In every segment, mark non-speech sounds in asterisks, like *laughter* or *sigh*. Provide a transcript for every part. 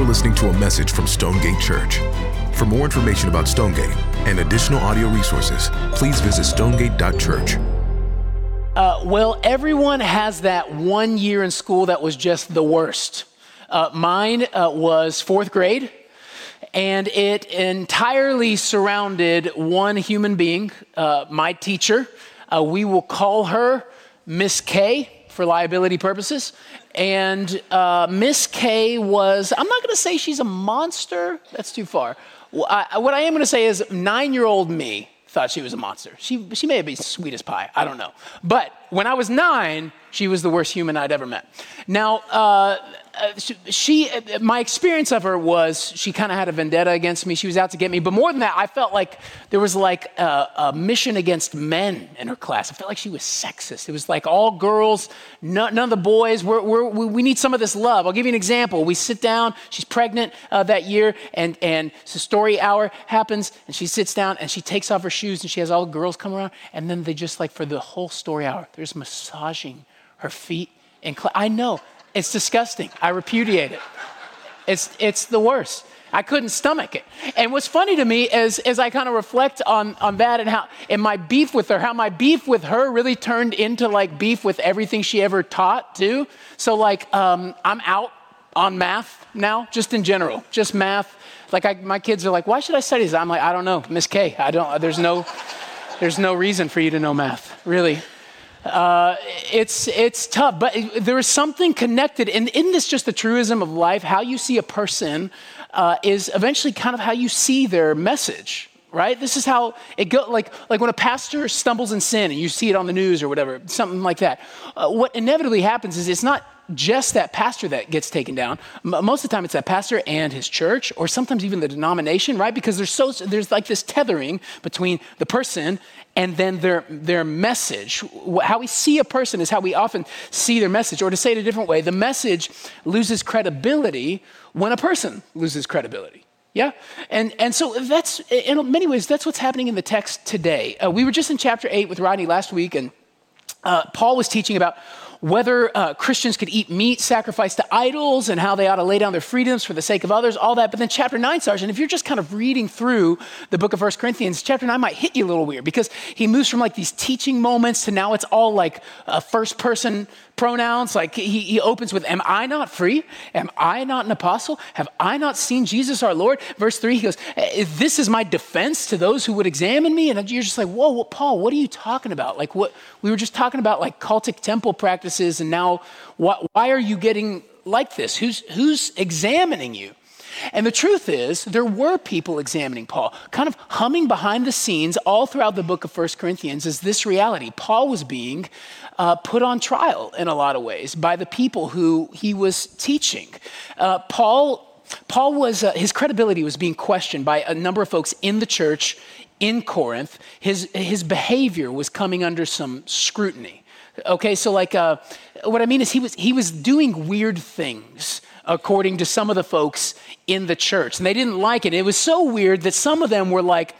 You're listening to a message from Stonegate Church. For more information about Stonegate and additional audio resources, please visit stonegate.church. Uh, well, everyone has that one year in school that was just the worst. Uh, mine uh, was fourth grade, and it entirely surrounded one human being, uh, my teacher. Uh, we will call her Miss K for liability purposes. And uh, Miss K was, I'm not going to say she's a monster, that's too far. I, what I am going to say is nine year old me thought she was a monster. She, she may have been sweet as pie, I don't know. But when I was nine, she was the worst human I'd ever met. Now, uh, she, she, uh, my experience of her was she kind of had a vendetta against me. She was out to get me. But more than that, I felt like there was like a, a mission against men in her class. I felt like she was sexist. It was like all girls, none, none of the boys. We're, we're, we need some of this love. I'll give you an example. We sit down. She's pregnant uh, that year, and and the story hour happens, and she sits down and she takes off her shoes, and she has all the girls come around, and then they just like for the whole story hour, there's massaging her feet. And cl- I know it's disgusting. I repudiate it. It's, it's the worst. I couldn't stomach it. And what's funny to me is as I kind of reflect on, on that and how and my beef with her, how my beef with her really turned into like beef with everything she ever taught too. So like um, I'm out on math now, just in general, just math. Like I, my kids are like, why should I study this? I'm like, I don't know, Miss K. I don't. There's no, there's no reason for you to know math, really. Uh, it's, it's tough, but there is something connected. And isn't this just the truism of life? How you see a person uh, is eventually kind of how you see their message right this is how it goes like, like when a pastor stumbles in sin and you see it on the news or whatever something like that uh, what inevitably happens is it's not just that pastor that gets taken down. most of the time, it's that pastor and his church, or sometimes even the denomination, right? Because there's so there's like this tethering between the person and then their their message. How we see a person is how we often see their message. Or to say it a different way, the message loses credibility when a person loses credibility. Yeah? And, and so that's, in many ways, that's what's happening in the text today. Uh, we were just in chapter 8 with Rodney last week, and uh, Paul was teaching about whether uh, Christians could eat meat sacrificed to idols and how they ought to lay down their freedoms for the sake of others, all that. But then chapter 9 starts, and if you're just kind of reading through the book of First Corinthians, chapter 9 might hit you a little weird because he moves from like these teaching moments to now it's all like a first person pronouns. Like he, he opens with, Am I not free? Am I not an apostle? Have I not seen Jesus our Lord? Verse 3, he goes, eh, This is my defense to those who would examine me. And you're just like, Whoa, what, Paul, what are you talking about? Like, what we were just talking about, like cultic temple practices, and now why, why are you getting like this? Who's, who's examining you? And the truth is, there were people examining Paul, kind of humming behind the scenes all throughout the book of First Corinthians is this reality. Paul was being uh, put on trial in a lot of ways by the people who he was teaching. Uh, Paul, Paul was, uh, his credibility was being questioned by a number of folks in the church in Corinth. His, his behavior was coming under some scrutiny. Okay, so like, uh, what I mean is he was, he was doing weird things according to some of the folks in the church. And they didn't like it. It was so weird that some of them were like,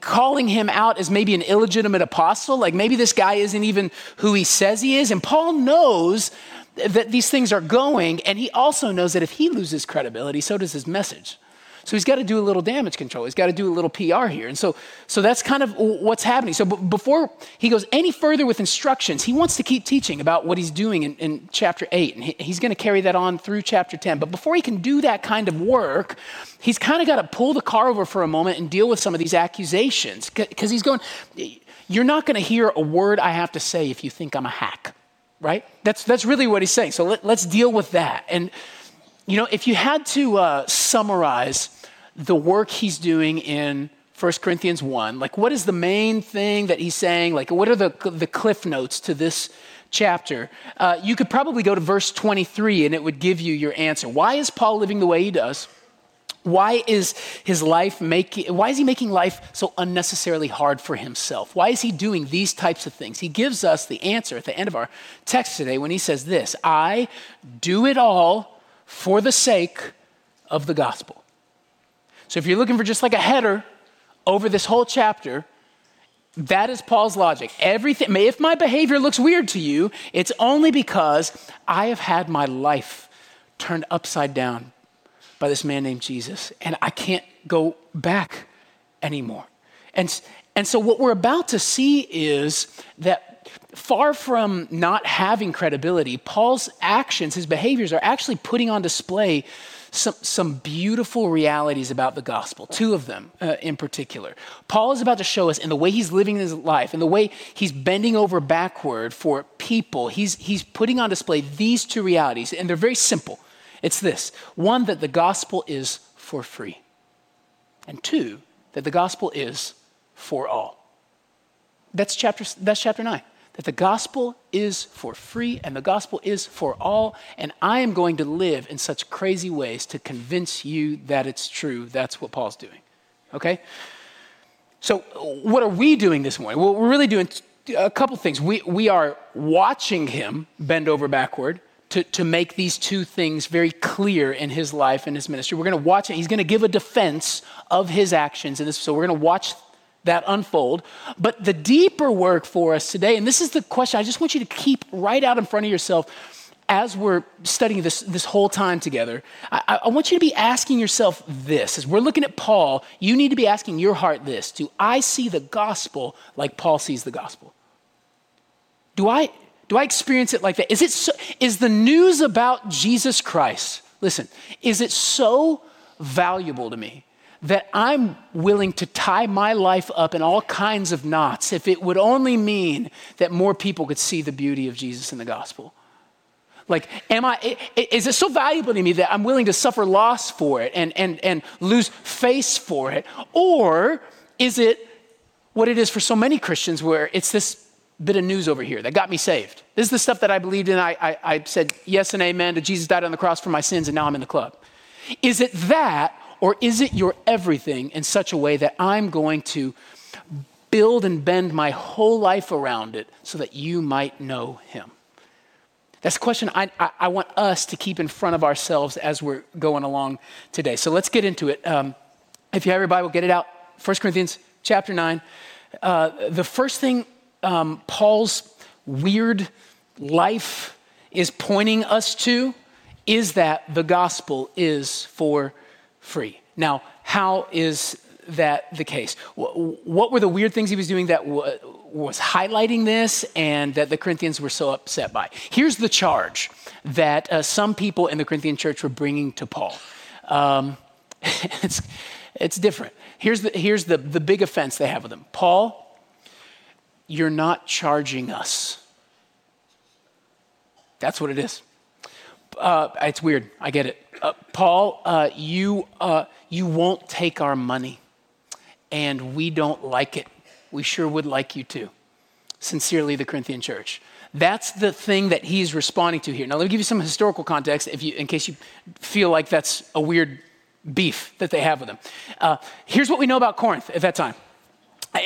calling him out as maybe an illegitimate apostle. Like maybe this guy isn't even who he says he is. And Paul knows that these things are going, and he also knows that if he loses credibility, so does his message. So he's got to do a little damage control. He's got to do a little PR here. And so, so that's kind of what's happening. So b- before he goes any further with instructions, he wants to keep teaching about what he's doing in, in chapter 8. And he, he's going to carry that on through chapter 10. But before he can do that kind of work, he's kind of got to pull the car over for a moment and deal with some of these accusations. Because he's going, You're not going to hear a word I have to say if you think I'm a hack, right? That's, that's really what he's saying. So let, let's deal with that. And you know, if you had to uh, summarize the work he's doing in 1 Corinthians 1, like what is the main thing that he's saying? Like, what are the, the cliff notes to this chapter? Uh, you could probably go to verse 23 and it would give you your answer. Why is Paul living the way he does? Why is his life making, why is he making life so unnecessarily hard for himself? Why is he doing these types of things? He gives us the answer at the end of our text today when he says this I do it all for the sake of the gospel. So if you're looking for just like a header over this whole chapter, that is Paul's logic. Everything, if my behavior looks weird to you, it's only because I have had my life turned upside down by this man named Jesus, and I can't go back anymore. And, and so, what we're about to see is that far from not having credibility, Paul's actions, his behaviors, are actually putting on display some, some beautiful realities about the gospel, two of them uh, in particular. Paul is about to show us in the way he's living his life, in the way he's bending over backward for people, he's, he's putting on display these two realities, and they're very simple. It's this one, that the gospel is for free, and two, that the gospel is for all. That's chapter, that's chapter 9 that the gospel is for free and the gospel is for all. And I am going to live in such crazy ways to convince you that it's true. That's what Paul's doing. Okay? So, what are we doing this morning? Well, we're really doing a couple things. We, we are watching him bend over backward to, to make these two things very clear in his life and his ministry. We're going to watch it. He's going to give a defense of his actions in this. So, we're going to watch that unfold. But the deeper work for us today, and this is the question I just want you to keep right out in front of yourself as we're studying this, this whole time together, I, I, want you to be asking yourself this. As we're looking at Paul, you need to be asking your heart this Do I see the gospel like Paul sees the gospel? Do I, do I experience it like that? Is, it so, is the news about Jesus Christ, listen, is it so valuable to me that I'm willing to tie my life up in all kinds of knots if it would only mean that more people could see the beauty of Jesus in the gospel. Like, am I, is it so valuable to me that I'm willing to suffer loss for it and, and, and lose face for it? Or is it what it is for so many Christians where it's this bit of news over here that got me saved? This is the stuff that I believed in. I, I, I said yes and amen to Jesus died on the cross for my sins and now I'm in the club. Is it that or is it your everything in such a way that I'm going to build and bend my whole life around it so that you might know him? That's a question I, I, I want us to keep in front of ourselves as we're going along today. So let's get into it. Um, if you have your Bible, get it out. 1 Corinthians chapter 9. Uh, the first thing um, Paul's weird life is pointing us to is that the gospel is for free. Now, how is that the case? What were the weird things he was doing that was highlighting this and that the Corinthians were so upset by? Here's the charge that uh, some people in the Corinthian church were bringing to Paul. Um, *laughs* it's, it's different. Here's, the, here's the, the big offense they have with him Paul, you're not charging us. That's what it is. Uh, it's weird. I get it. Uh, Paul, uh, you, uh, you won't take our money, and we don't like it. We sure would like you to. Sincerely, the Corinthian church. That's the thing that he's responding to here. Now, let me give you some historical context if you, in case you feel like that's a weird beef that they have with him. Uh, here's what we know about Corinth at that time.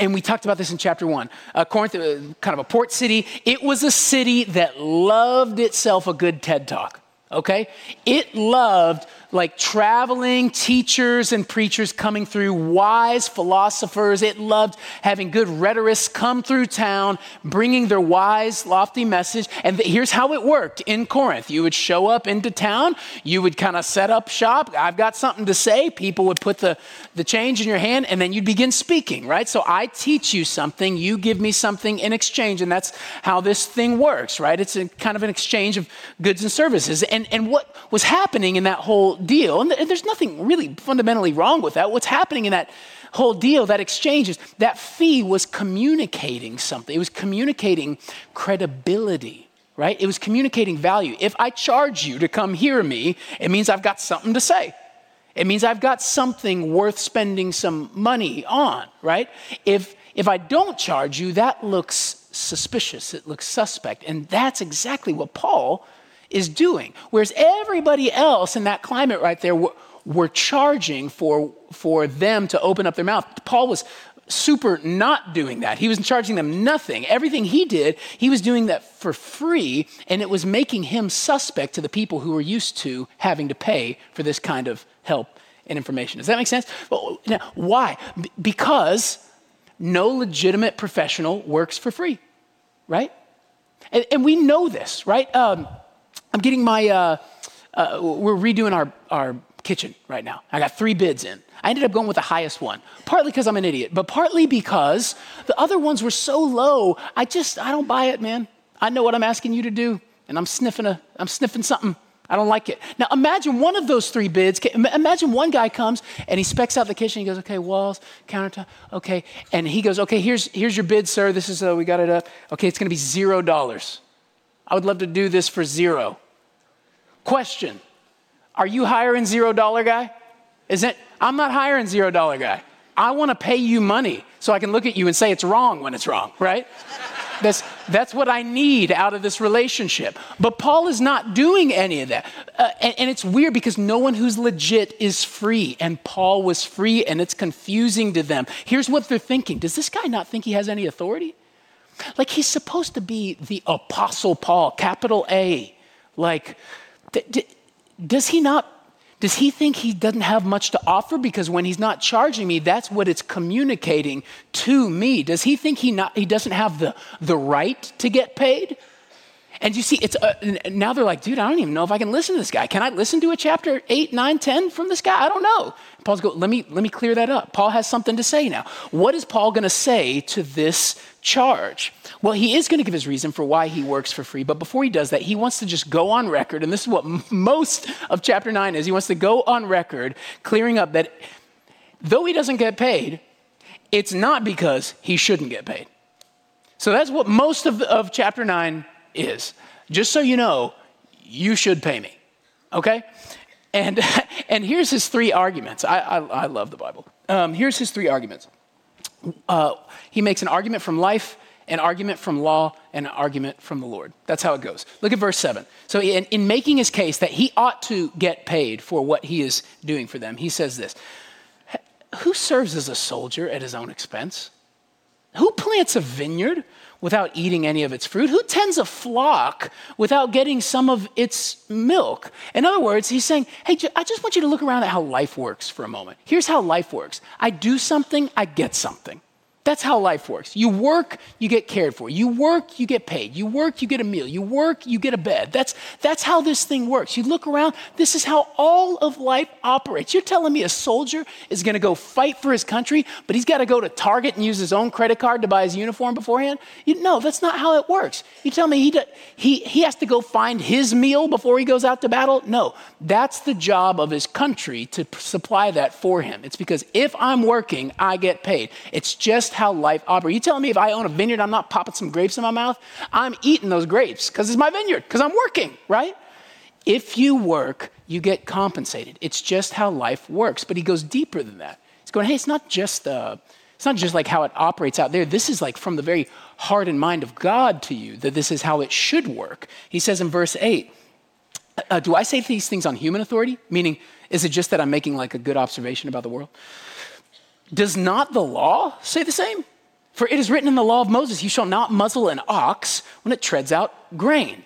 And we talked about this in chapter one. Uh, Corinth, uh, kind of a port city, it was a city that loved itself a good TED talk okay? It loved like traveling teachers and preachers coming through, wise philosophers. It loved having good rhetorists come through town, bringing their wise, lofty message. And here's how it worked in Corinth you would show up into town, you would kind of set up shop. I've got something to say. People would put the, the change in your hand, and then you'd begin speaking, right? So I teach you something, you give me something in exchange, and that's how this thing works, right? It's a, kind of an exchange of goods and services. And, and what was happening in that whole deal, and there's nothing really fundamentally wrong with that, what's happening in that whole deal, that exchange is that fee was communicating something. It was communicating credibility, right? It was communicating value. If I charge you to come hear me, it means I've got something to say. It means I've got something worth spending some money on, right? If if I don't charge you, that looks suspicious. It looks suspect. And that's exactly what Paul is doing. Whereas everybody else in that climate right there were, were charging for, for them to open up their mouth. Paul was super not doing that. He was charging them nothing. Everything he did, he was doing that for free, and it was making him suspect to the people who were used to having to pay for this kind of help and information. Does that make sense? Well, now, why? B- because no legitimate professional works for free, right? And, and we know this, right? Um, I'm getting my, uh, uh, we're redoing our, our kitchen right now. I got three bids in. I ended up going with the highest one, partly because I'm an idiot, but partly because the other ones were so low. I just, I don't buy it, man. I know what I'm asking you to do, and I'm sniffing a, I'm sniffing something. I don't like it. Now imagine one of those three bids. Imagine one guy comes and he specs out the kitchen. He goes, "Okay, walls, countertop, okay," and he goes, "Okay, here's here's your bid, sir. This is uh, we got it up. Okay, it's going to be zero dollars. I would love to do this for zero. Question: Are you hiring zero dollar guy? Is it? I'm not hiring zero dollar guy. I want to pay you money so I can look at you and say it's wrong when it's wrong, right? That's, that's what I need out of this relationship. But Paul is not doing any of that. Uh, and, and it's weird because no one who's legit is free. And Paul was free, and it's confusing to them. Here's what they're thinking Does this guy not think he has any authority? Like he's supposed to be the Apostle Paul, capital A. Like, does he not does he think he doesn't have much to offer? Because when he's not charging me, that's what it's communicating to me. Does he think he, not, he doesn't have the, the right to get paid? And you see, it's uh, now they're like, dude, I don't even know if I can listen to this guy. Can I listen to a chapter 8, 9, 10 from this guy? I don't know. Paul's go, let me, let me clear that up. Paul has something to say now. What is Paul going to say to this charge? Well, he is going to give his reason for why he works for free. But before he does that, he wants to just go on record. And this is what most of chapter 9 is. He wants to go on record clearing up that though he doesn't get paid, it's not because he shouldn't get paid. So that's what most of, of chapter 9 is. Just so you know, you should pay me. Okay? And, *laughs* and here's his three arguments. I, I, I love the Bible. Um, here's his three arguments. Uh, he makes an argument from life, an argument from law, and an argument from the Lord. That's how it goes. Look at verse 7. So, in, in making his case that he ought to get paid for what he is doing for them, he says this Who serves as a soldier at his own expense? Who plants a vineyard without eating any of its fruit? Who tends a flock without getting some of its milk? In other words, he's saying, Hey, I just want you to look around at how life works for a moment. Here's how life works I do something, I get something. That's how life works. You work, you get cared for. You work, you get paid. You work, you get a meal. You work, you get a bed. That's, that's how this thing works. You look around, this is how all of life operates. You're telling me a soldier is going to go fight for his country, but he's got to go to Target and use his own credit card to buy his uniform beforehand? You, no, that's not how it works. You tell me he, do, he, he has to go find his meal before he goes out to battle? No, that's the job of his country to supply that for him. It's because if I'm working, I get paid. It's just how life operates. You telling me if I own a vineyard, I'm not popping some grapes in my mouth? I'm eating those grapes because it's my vineyard, because I'm working, right? If you work, you get compensated. It's just how life works. But he goes deeper than that. He's going, hey, it's not just uh, it's not just like how it operates out there. This is like from the very heart and mind of God to you that this is how it should work. He says in verse 8, uh, do I say these things on human authority? Meaning, is it just that I'm making like a good observation about the world? Does not the law say the same? For it is written in the law of Moses, you shall not muzzle an ox when it treads out grain.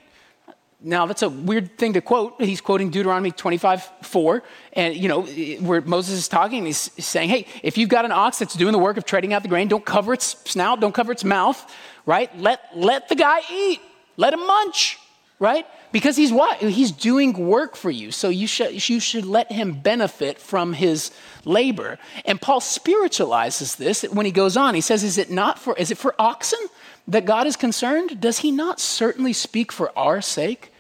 Now, that's a weird thing to quote. He's quoting Deuteronomy 25, 4, and, you know, where Moses is talking, he's saying, hey, if you've got an ox that's doing the work of treading out the grain, don't cover its snout, don't cover its mouth, right? Let, let the guy eat, let him munch, right? Because he's what? He's doing work for you. So you should, you should let him benefit from his labor. And Paul spiritualizes this when he goes on. He says, Is it not for, is it for oxen that God is concerned? Does he not certainly speak for our sake?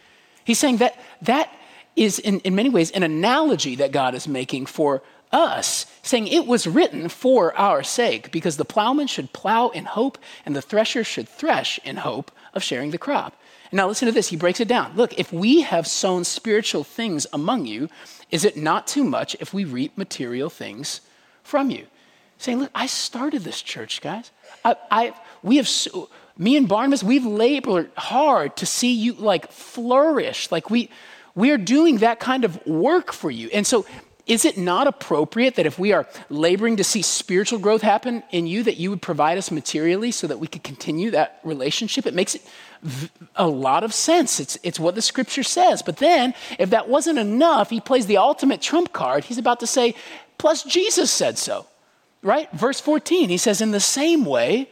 He's saying that that is in, in many ways an analogy that God is making for us, saying it was written for our sake, because the plowman should plow in hope and the thresher should thresh in hope of sharing the crop. Now, listen to this. He breaks it down. Look, if we have sown spiritual things among you, is it not too much if we reap material things from you? Saying, look, I started this church, guys. I, I we have, me and Barnabas, we've labored hard to see you like flourish. Like we, we are doing that kind of work for you. And so is it not appropriate that if we are laboring to see spiritual growth happen in you, that you would provide us materially so that we could continue that relationship? It makes it a lot of sense. It's, it's what the scripture says. But then, if that wasn't enough, he plays the ultimate trump card. He's about to say, plus Jesus said so, right? Verse 14, he says, In the same way,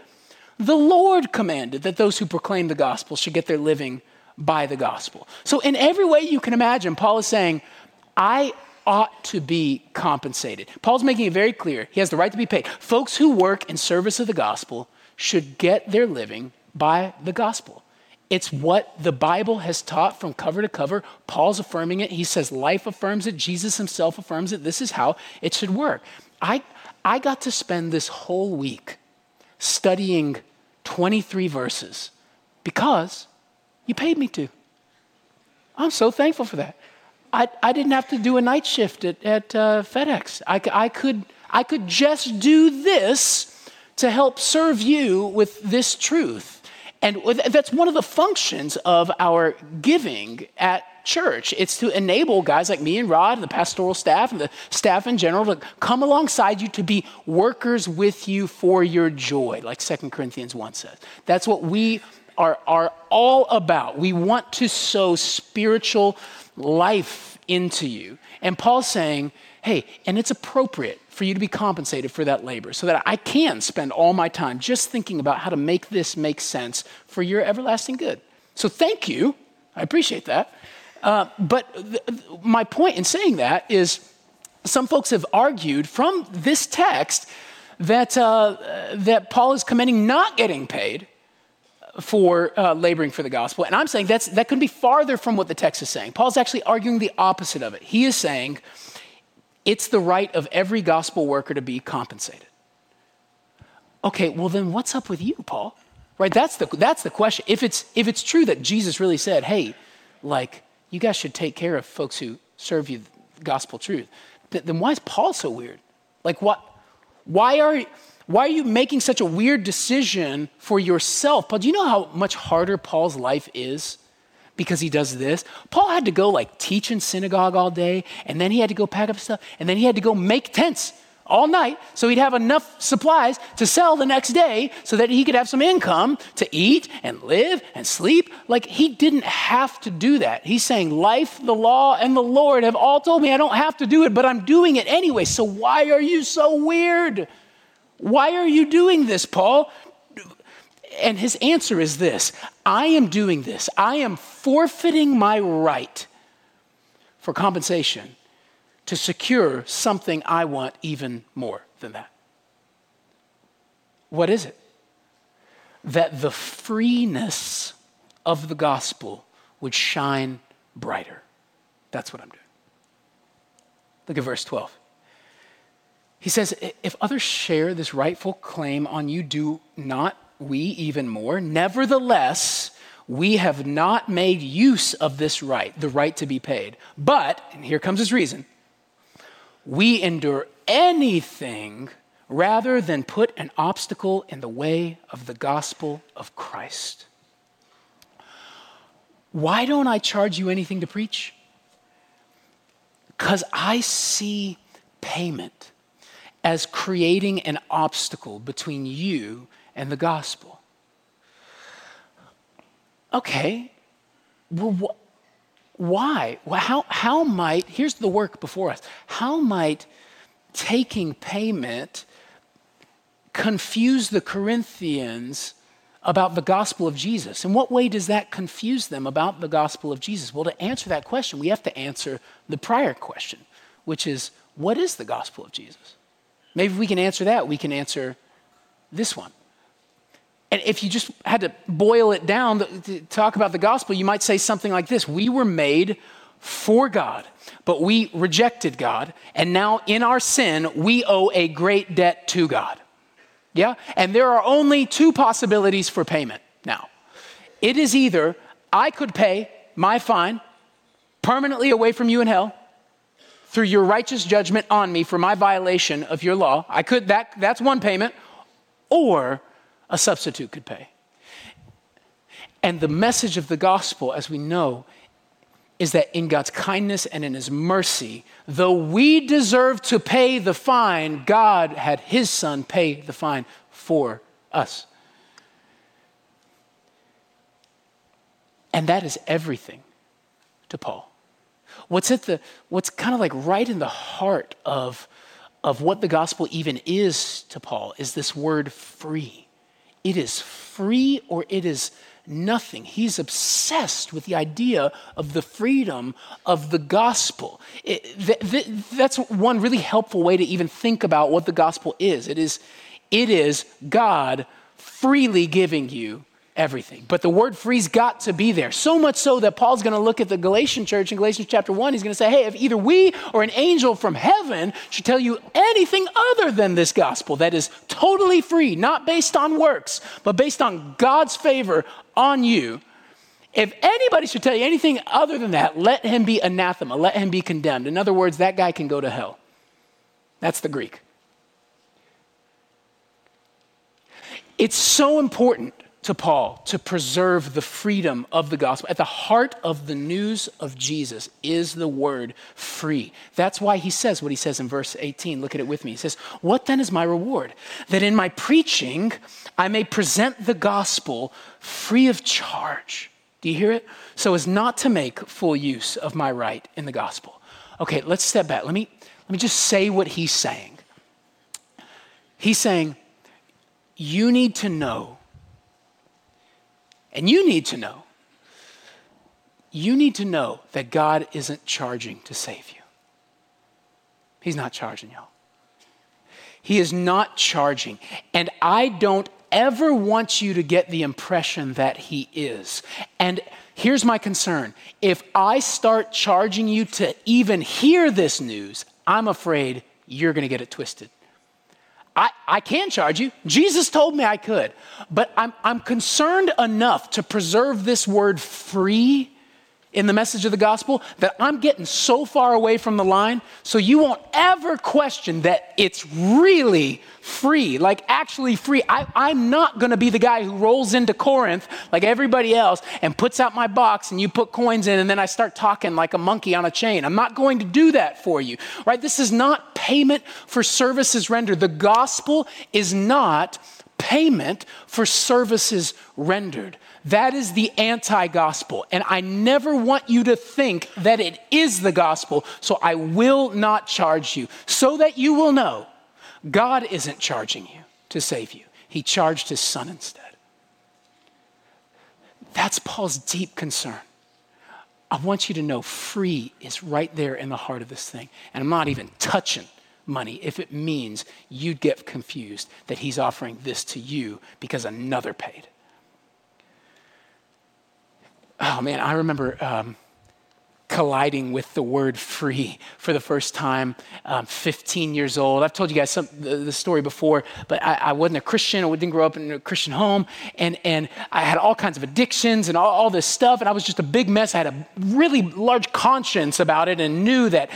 the Lord commanded that those who proclaim the gospel should get their living by the gospel. So, in every way you can imagine, Paul is saying, I ought to be compensated. Paul's making it very clear he has the right to be paid. Folks who work in service of the gospel should get their living by the gospel. It's what the Bible has taught from cover to cover. Paul's affirming it. He says life affirms it. Jesus himself affirms it. This is how it should work. I, I got to spend this whole week studying 23 verses because you paid me to. I'm so thankful for that. I, I didn't have to do a night shift at, at uh, FedEx. I, I, could, I could just do this to help serve you with this truth. And that's one of the functions of our giving at church. It's to enable guys like me and Rod and the pastoral staff and the staff in general to come alongside you to be workers with you for your joy, like 2 Corinthians 1 says. That's what we are, are all about. We want to sow spiritual life into you. And Paul's saying, hey, and it's appropriate for you to be compensated for that labor so that I can spend all my time just thinking about how to make this make sense for your everlasting good. So thank you. I appreciate that. Uh, but th- my point in saying that is some folks have argued from this text that, uh, that Paul is commending not getting paid for uh, laboring for the gospel. And I'm saying that's, that could be farther from what the text is saying. Paul's actually arguing the opposite of it. He is saying it's the right of every gospel worker to be compensated. Okay, well, then what's up with you, Paul? Right? That's the, that's the question. If it's, if it's true that Jesus really said, hey, like, you guys should take care of folks who serve you gospel truth, then why is Paul so weird? Like, what, why, are, why are you making such a weird decision for yourself? Paul, do you know how much harder Paul's life is? Because he does this. Paul had to go like teach in synagogue all day, and then he had to go pack up stuff, and then he had to go make tents all night so he'd have enough supplies to sell the next day so that he could have some income to eat and live and sleep. Like he didn't have to do that. He's saying, Life, the law, and the Lord have all told me I don't have to do it, but I'm doing it anyway. So why are you so weird? Why are you doing this, Paul? And his answer is this I am doing this. I am forfeiting my right for compensation to secure something I want even more than that. What is it? That the freeness of the gospel would shine brighter. That's what I'm doing. Look at verse 12. He says, If others share this rightful claim on you, do not we even more. Nevertheless, we have not made use of this right, the right to be paid. But, and here comes his reason, we endure anything rather than put an obstacle in the way of the gospel of Christ. Why don't I charge you anything to preach? Because I see payment as creating an obstacle between you and the gospel. Okay, well, wh- why? Well, how, how might, here's the work before us, how might taking payment confuse the Corinthians about the gospel of Jesus? In what way does that confuse them about the gospel of Jesus? Well, to answer that question, we have to answer the prior question, which is what is the gospel of Jesus? Maybe we can answer that, we can answer this one. And if you just had to boil it down to talk about the gospel, you might say something like this We were made for God, but we rejected God, and now in our sin, we owe a great debt to God. Yeah? And there are only two possibilities for payment now. It is either I could pay my fine permanently away from you in hell through your righteous judgment on me for my violation of your law. I could that that's one payment or a substitute could pay. And the message of the gospel, as we know, is that in God's kindness and in His mercy, though we deserve to pay the fine, God had His Son pay the fine for us. And that is everything to Paul. What's at the what's kind of like right in the heart of, of what the gospel even is to Paul is this word free. It is free or it is nothing. He's obsessed with the idea of the freedom of the gospel. It, th- th- that's one really helpful way to even think about what the gospel is. It is, it is God freely giving you everything. But the word free's got to be there. So much so that Paul's going to look at the Galatian church in Galatians chapter 1. He's going to say, hey, if either we or an angel from heaven should tell you anything other than this gospel that is totally free, not based on works, but based on God's favor on you, if anybody should tell you anything other than that, let him be anathema, let him be condemned. In other words, that guy can go to hell. That's the Greek. It's so important to Paul to preserve the freedom of the gospel. At the heart of the news of Jesus is the word free. That's why he says what he says in verse 18. Look at it with me. He says, What then is my reward? That in my preaching I may present the gospel free of charge. Do you hear it? So as not to make full use of my right in the gospel. Okay, let's step back. Let me, let me just say what he's saying. He's saying, You need to know and you need to know. You need to know that God isn't charging to save you. He's not charging y'all. He is not charging. And I don't ever want you to get the impression that He is. And here's my concern if I start charging you to even hear this news, I'm afraid you're going to get it twisted. I, I can charge you. Jesus told me I could. But I'm, I'm concerned enough to preserve this word free in the message of the gospel that I'm getting so far away from the line so you won't ever question that it's really free, like actually free. I, am not to be the guy who rolls into Corinth like everybody else and puts out my box and you put coins in and then I start talking like a monkey on a chain. I'm not going to do that for you, right? This is not payment for services rendered. The gospel is not payment for services rendered. That is the anti gospel. And I never want you to think that it is the gospel, so I will not charge you, so that you will know God isn't charging you to save you. He charged his son instead. That's Paul's deep concern. I want you to know free is right there in the heart of this thing. And I'm not even touching money if it means you'd get confused that he's offering this to you because another paid oh man, I remember um, colliding with the word free for the first time, um, 15 years old. I've told you guys some, the, the story before, but I, I, wasn't a Christian. I didn't grow up in a Christian home. And, and I had all kinds of addictions and all, all this stuff. And I was just a big mess. I had a really large conscience about it and knew that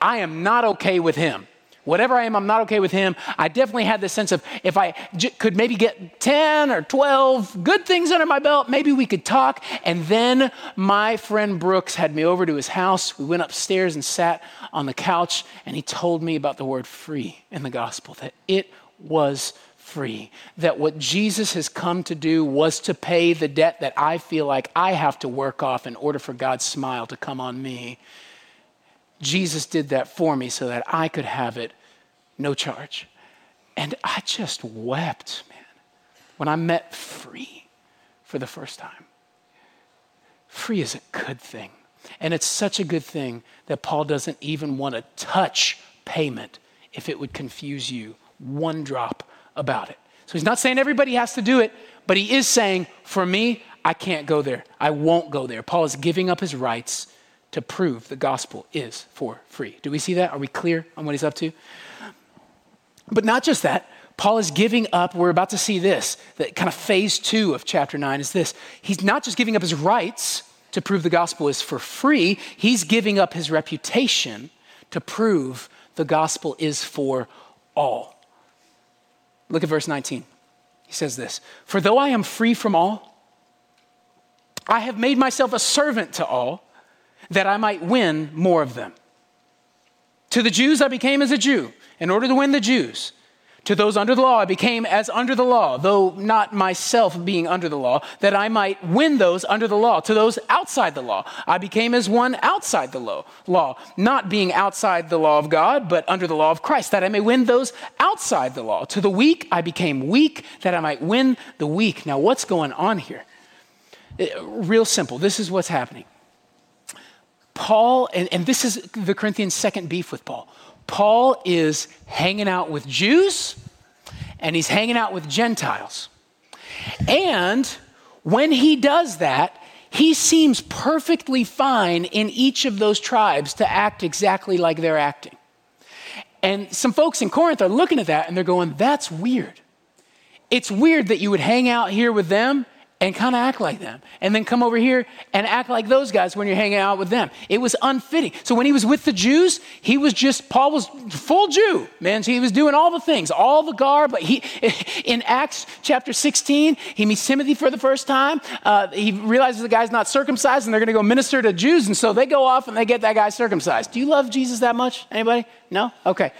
I am not okay with him. Whatever I am, I'm not okay with him. I definitely had this sense of if I j- could maybe get 10 or 12 good things under my belt, maybe we could talk. And then my friend Brooks had me over to his house. We went upstairs and sat on the couch, and he told me about the word free in the gospel, that it was free. That what Jesus has come to do was to pay the debt that I feel like I have to work off in order for God's smile to come on me. Jesus did that for me so that I could have it no charge. And I just wept, man, when I met free for the first time. Free is a good thing. And it's such a good thing that Paul doesn't even want to touch payment if it would confuse you one drop about it. So he's not saying everybody has to do it, but he is saying, for me, I can't go there. I won't go there. Paul is giving up his rights to prove the gospel is for free. Do we see that? Are we clear on what he's up to? But not just that, Paul is giving up, we're about to see this, that kind of phase two of chapter nine is this. He's not just giving up his rights to prove the gospel is for free, he's giving up his reputation to prove the gospel is for all. Look at verse 19. He says this For though I am free from all, I have made myself a servant to all that I might win more of them. To the Jews, I became as a Jew in order to win the Jews. To those under the law, I became as under the law, though not myself being under the law, that I might win those under the law. To those outside the law, I became as one outside the law, law, not being outside the law of God, but under the law of Christ, that I may win those outside the law. To the weak, I became weak, that I might win the weak. Now, what's going on here? Uh, real simple. This is what's happening. Paul, and, and this is the Corinthians' second beef with Paul. Paul is hanging out with Jews and he's hanging out with Gentiles. And when he does that, he seems perfectly fine in each of those tribes to act exactly like they're acting. And some folks in Corinth are looking at that and they're going, that's weird. It's weird that you would hang out here with them and kind of act like them. And then come over here and act like those guys when you're hanging out with them. It was unfitting. So when he was with the Jews, he was just, Paul was full Jew, man. So he was doing all the things, all the garb. But he, *laughs* in Acts chapter 16, he meets Timothy for the first time. Uh, he realizes the guy's not circumcised and they're going to go minister to Jews. And so they go off and they get that guy circumcised. Do you love Jesus that much? Anybody? No? Okay.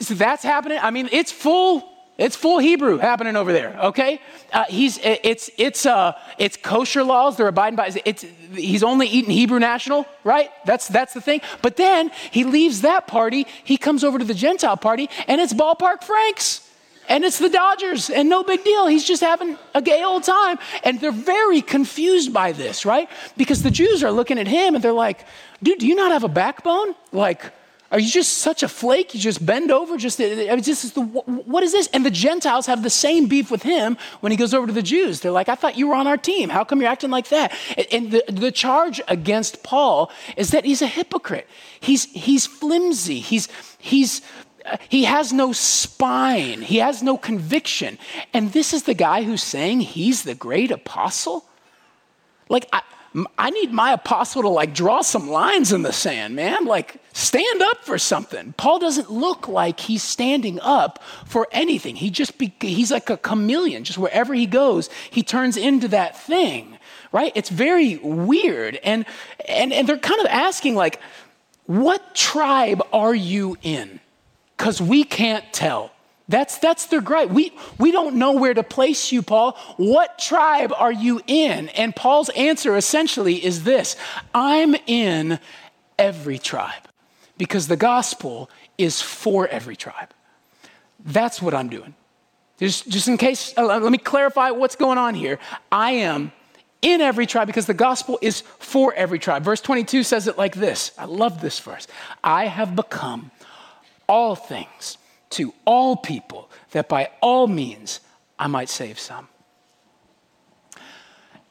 So that's happening. I mean, it's full it's full Hebrew happening over there, okay? Uh, he's, it's, it's, uh, it's kosher laws they're abiding by. It's, he's only eating Hebrew national, right? That's, that's the thing. But then he leaves that party, he comes over to the Gentile party, and it's ballpark Franks. And it's the Dodgers, and no big deal. He's just having a gay old time. And they're very confused by this, right? Because the Jews are looking at him and they're like, dude, do you not have a backbone? Like, are you just such a flake? You just bend over? Just, I mean, this is the, what is this? And the Gentiles have the same beef with him when he goes over to the Jews. They're like, I thought you were on our team. How come you're acting like that? And the, the charge against Paul is that he's a hypocrite. He's, he's flimsy. He's, he's, uh, he has no spine. He has no conviction. And this is the guy who's saying he's the great apostle? Like, I, I need my apostle to like draw some lines in the sand, man. Like, stand up for something. Paul doesn't look like he's standing up for anything. He just, be, he's like a chameleon. Just wherever he goes, he turns into that thing, right? It's very weird. And, and, and they're kind of asking, like, what tribe are you in? Because we can't tell. That's, that's their gripe. We, we don't know where to place you, Paul. What tribe are you in? And Paul's answer essentially is this I'm in every tribe because the gospel is for every tribe. That's what I'm doing. Just, just in case, uh, let me clarify what's going on here. I am in every tribe because the gospel is for every tribe. Verse 22 says it like this I love this verse I have become all things to all people, that by all means I might save some.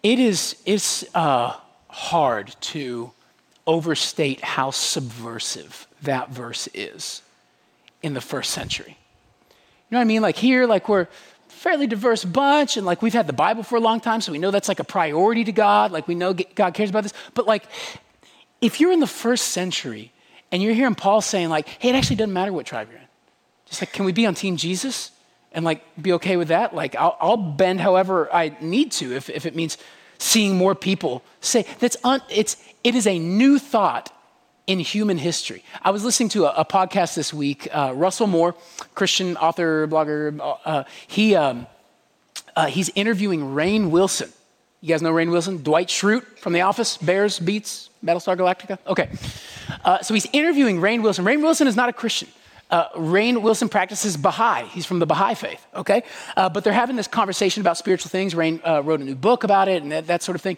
It is it's, uh, hard to overstate how subversive that verse is in the first century. You know what I mean? Like here, like we're fairly diverse bunch, and like we've had the Bible for a long time, so we know that's like a priority to God. Like we know God cares about this. But like, if you're in the first century and you're hearing Paul saying, like, hey, it actually doesn't matter what tribe you're in. Just like, can we be on Team Jesus and like be okay with that? Like, I'll, I'll bend however I need to if, if it means seeing more people say that's un, it's it is a new thought in human history. I was listening to a, a podcast this week. Uh, Russell Moore, Christian author, blogger, uh, he um, uh, he's interviewing Rainn Wilson. You guys know Rainn Wilson? Dwight Schrute from The Office, Bears, Beats, Battlestar Galactica. Okay, uh, so he's interviewing Rainn Wilson. Rainn Wilson is not a Christian. Uh, Rainn Wilson practices Baha'i. He's from the Baha'i faith, okay? Uh, but they're having this conversation about spiritual things. Rainn uh, wrote a new book about it and that, that sort of thing.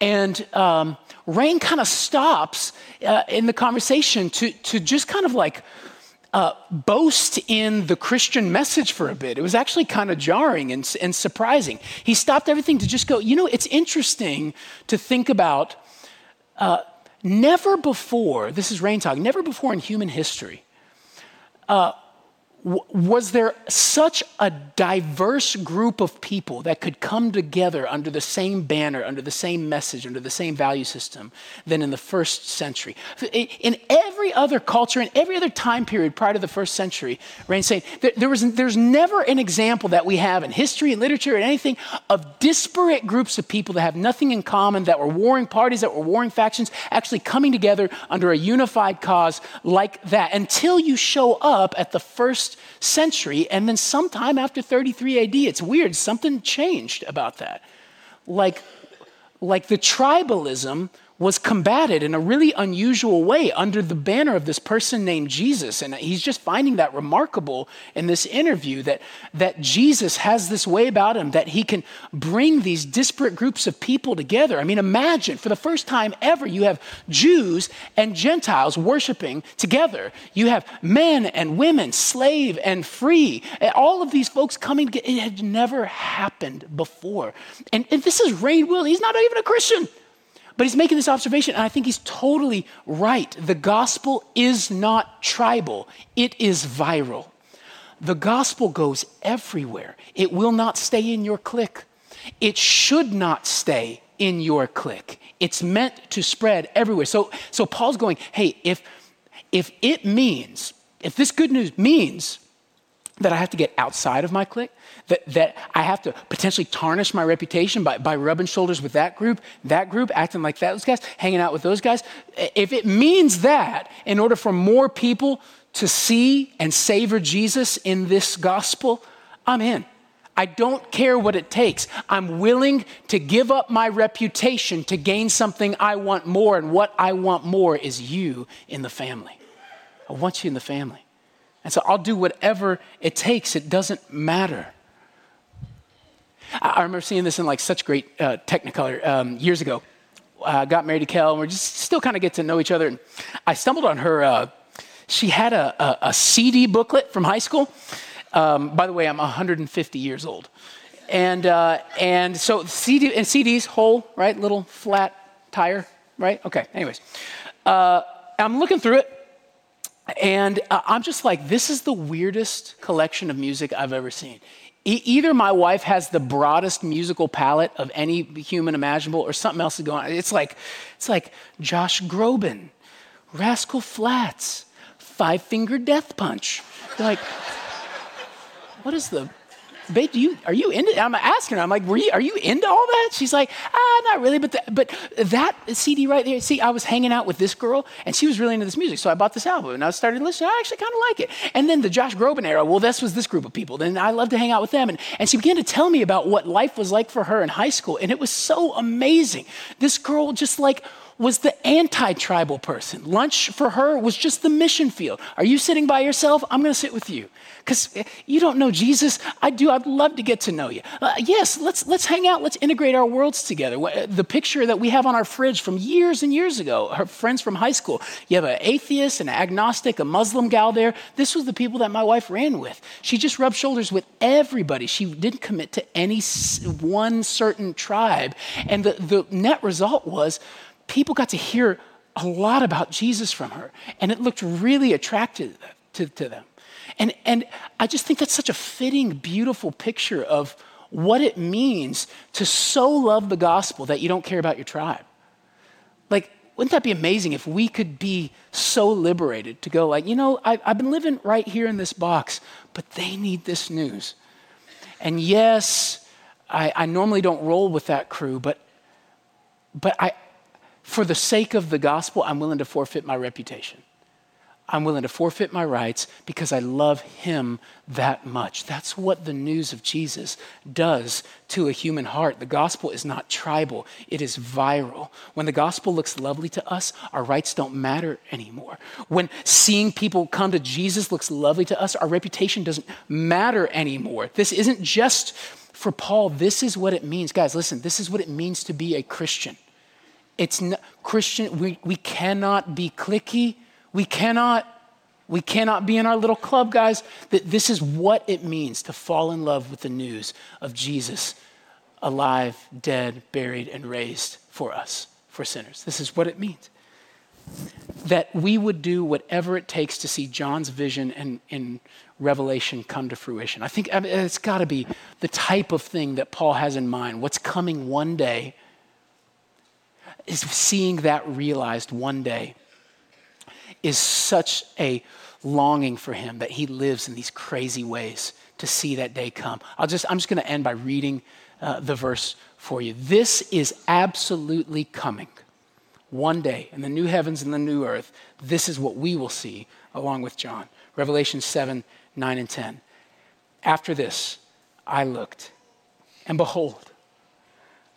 And um, Rainn kind of stops uh, in the conversation to, to just kind of like uh, boast in the Christian message for a bit. It was actually kind of jarring and, and surprising. He stopped everything to just go, you know, it's interesting to think about. Uh, never before, this is Rainn talking, never before in human history uh, was there such a diverse group of people that could come together under the same banner, under the same message, under the same value system than in the first century? In every other culture, in every other time period prior to the first century, Rainn's saying there was, there's never an example that we have in history and literature and anything of disparate groups of people that have nothing in common, that were warring parties, that were warring factions, actually coming together under a unified cause like that until you show up at the first century, and then sometime after 33 AD, it's weird, something changed about that. Like, like the tribalism was combated in a really unusual way under the banner of this person named Jesus. And he's just finding that remarkable in this interview that, that Jesus has this way about him that he can bring these disparate groups of people together. I mean, imagine for the first time ever, you have Jews and Gentiles worshiping together. You have men and women, slave and free. All of these folks coming together. It had never happened before. And, and this is Rainn Will. He's not even a Christian. But he's making this observation, and I think he's totally right. The gospel is not tribal, it is viral. The gospel goes everywhere. It will not stay in your clique. It should not stay in your clique. It's meant to spread everywhere. So, so Paul's going, hey, if, if it means, if this good news means that I have to get outside of my clique, that, that I have to potentially tarnish my reputation by, by rubbing shoulders with that group, that group, acting like that, those guys, hanging out with those guys. If it means that, in order for more people to see and savor Jesus in this gospel, I'm in. I don't care what it takes. I'm willing to give up my reputation to gain something I want more, and what I want more is you in the family. I want you in the family. And so I'll do whatever it takes. It doesn't matter. I remember seeing this in like such great uh, Technicolor um, years ago. I got married to Kel, and we're just still kind of get to know each other. And I stumbled on her. Uh, she had a, a, a, CD booklet from high school. Um, by the way, I'm 150 years old, and uh, and so CD and CDs whole right, little flat tire, right? Okay. Anyways, uh, I'm looking through it, and uh, I'm just like, this is the weirdest collection of music I've ever seen. E- either my wife has the broadest musical palette of any human imaginable, or something else is going on. It's like, it's like Josh Groban, Rascal Flatts, Five Finger Death Punch. like, what is the babe, do you, are you into, I'm asking her, I'm like, were you, are you into all that? She's like, ah, not really, but, the, but that CD right there, see, I was hanging out with this girl and she was really into this music. So I bought this album and I started listening. I actually kind of like it. And then the Josh Groban era, well, this was this group of people. Then I love to hang out with them. And, and she began to tell me about what life was like for her in high school. And it was so amazing. This girl just like, was the anti tribal person. Lunch for her was just the mission field. Are you sitting by yourself? I'm going to sit with you because you don't know Jesus. I do. I'd love to get to know you. Uh, yes, let's let's hang out. Let's integrate our worlds together. The picture that we have on our fridge from years and years ago, her friends from high school. You have an atheist, an agnostic, a Muslim gal there. This was the people that my wife ran with. She just rubbed shoulders with everybody. She didn't commit to any one certain tribe, and the the net result was people got to hear a lot about Jesus from her, and it looked really attractive to, to them. And, and I just think that's such a fitting, beautiful picture of what it means to so love the gospel that you don't care about your tribe. Like, wouldn't that be amazing if we could be so liberated to go, like, you know, I, I've been living right here in this box, but they need this news. And yes, I, I normally don't roll with that crew, but, but I, for the sake of the gospel, I'm willing to forfeit my reputation. I'm willing to forfeit my rights because I love him that much. That's what the news of Jesus does to a human heart. The gospel is not tribal, it is viral. When the gospel looks lovely to us, our rights don't matter anymore. When seeing people come to Jesus looks lovely to us, our reputation doesn't matter anymore. This isn't just for Paul, this is what it means. Guys, listen, this is what it means to be a Christian. It's not, Christian, we, we cannot be clicky we cannot we cannot be in our little club, guys. That this is what it means to fall in love with the news of Jesus alive, dead, buried, and raised for us, for sinners. This is what it means. That we would do whatever it takes to see John's vision and in Revelation come to fruition. I think it's got to be the type of thing that Paul has in mind. What's coming one day is seeing that realized one day is such a longing for him that he lives in these crazy ways to see that day come. I'll just, I'm just going to end by reading uh, the verse for you. This is absolutely coming. One day in the new heavens and the new earth, this is what we will see along with John. Revelation 7, 9, and 10. After this, I looked, and behold,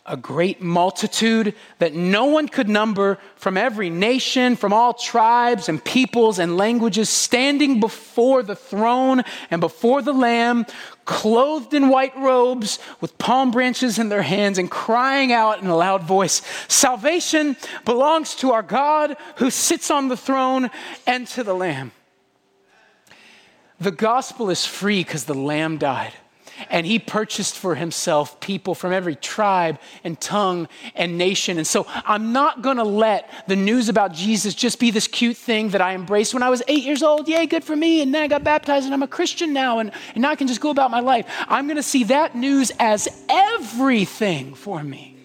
a great multitude that no one could number from every nation, from all tribes and peoples and languages, standing before the throne and before the Lamb, clothed in white robes with palm branches in their hands and crying out in a loud voice Salvation belongs to our God who sits on the throne and to the Lamb. The gospel is free because the Lamb died and he purchased for himself people from every tribe and tongue and nation. And so I'm not going to let the news about Jesus just be this cute thing that I embraced when I was eight years old. Yay, good for me. And then I got baptized and I'm a Christian now and, and now I can just go about my life. I'm going to see that news as everything for me.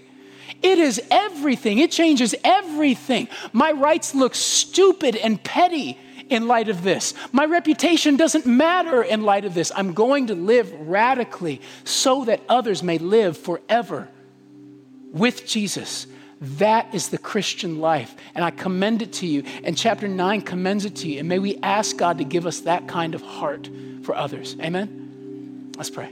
It is everything. It changes everything. My rights look stupid and petty in light of this. My reputation doesn't matter in light of this. I'm going to live radically so that others may live forever with Jesus. That is the Christian life. And I commend it to you. And chapter 9 commends it to you. And may we ask God to give us that kind of heart for others. Amen? Let's pray.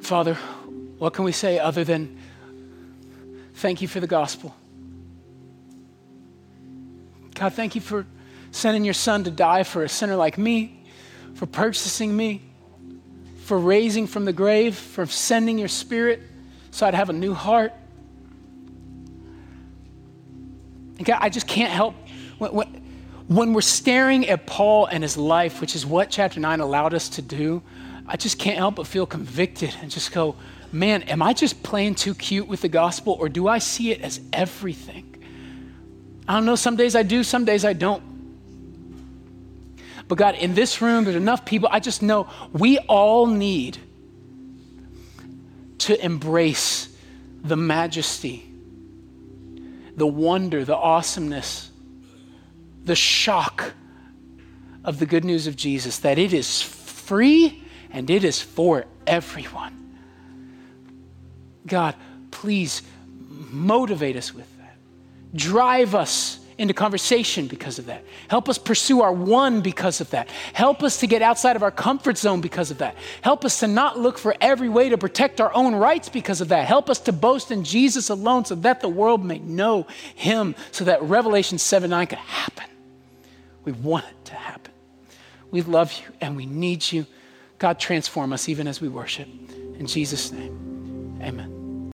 Father, what can we say other than thank you for the gospel? God, thank you for sending your son to die for a sinner like me, for purchasing me, for raising from the grave, for sending your spirit so I'd have a new heart. And God, I just can't help when, when, when we're staring at Paul and his life, which is what chapter 9 allowed us to do, I just can't help but feel convicted and just go, man, am I just playing too cute with the gospel or do I see it as everything? I don't know. Some days I do, some days I don't. But God, in this room, there's enough people. I just know we all need to embrace the majesty, the wonder, the awesomeness, the shock of the good news of Jesus that it is free and it is for everyone. God, please motivate us with that. Drive us into conversation because of that. Help us pursue our one because of that. Help us to get outside of our comfort zone because of that. Help us to not look for every way to protect our own rights because of that. Help us to boast in Jesus alone so that the world may know him, so that Revelation 7 9 could happen. We want it to happen. We love you and we need you. God, transform us even as we worship. In Jesus' name, amen.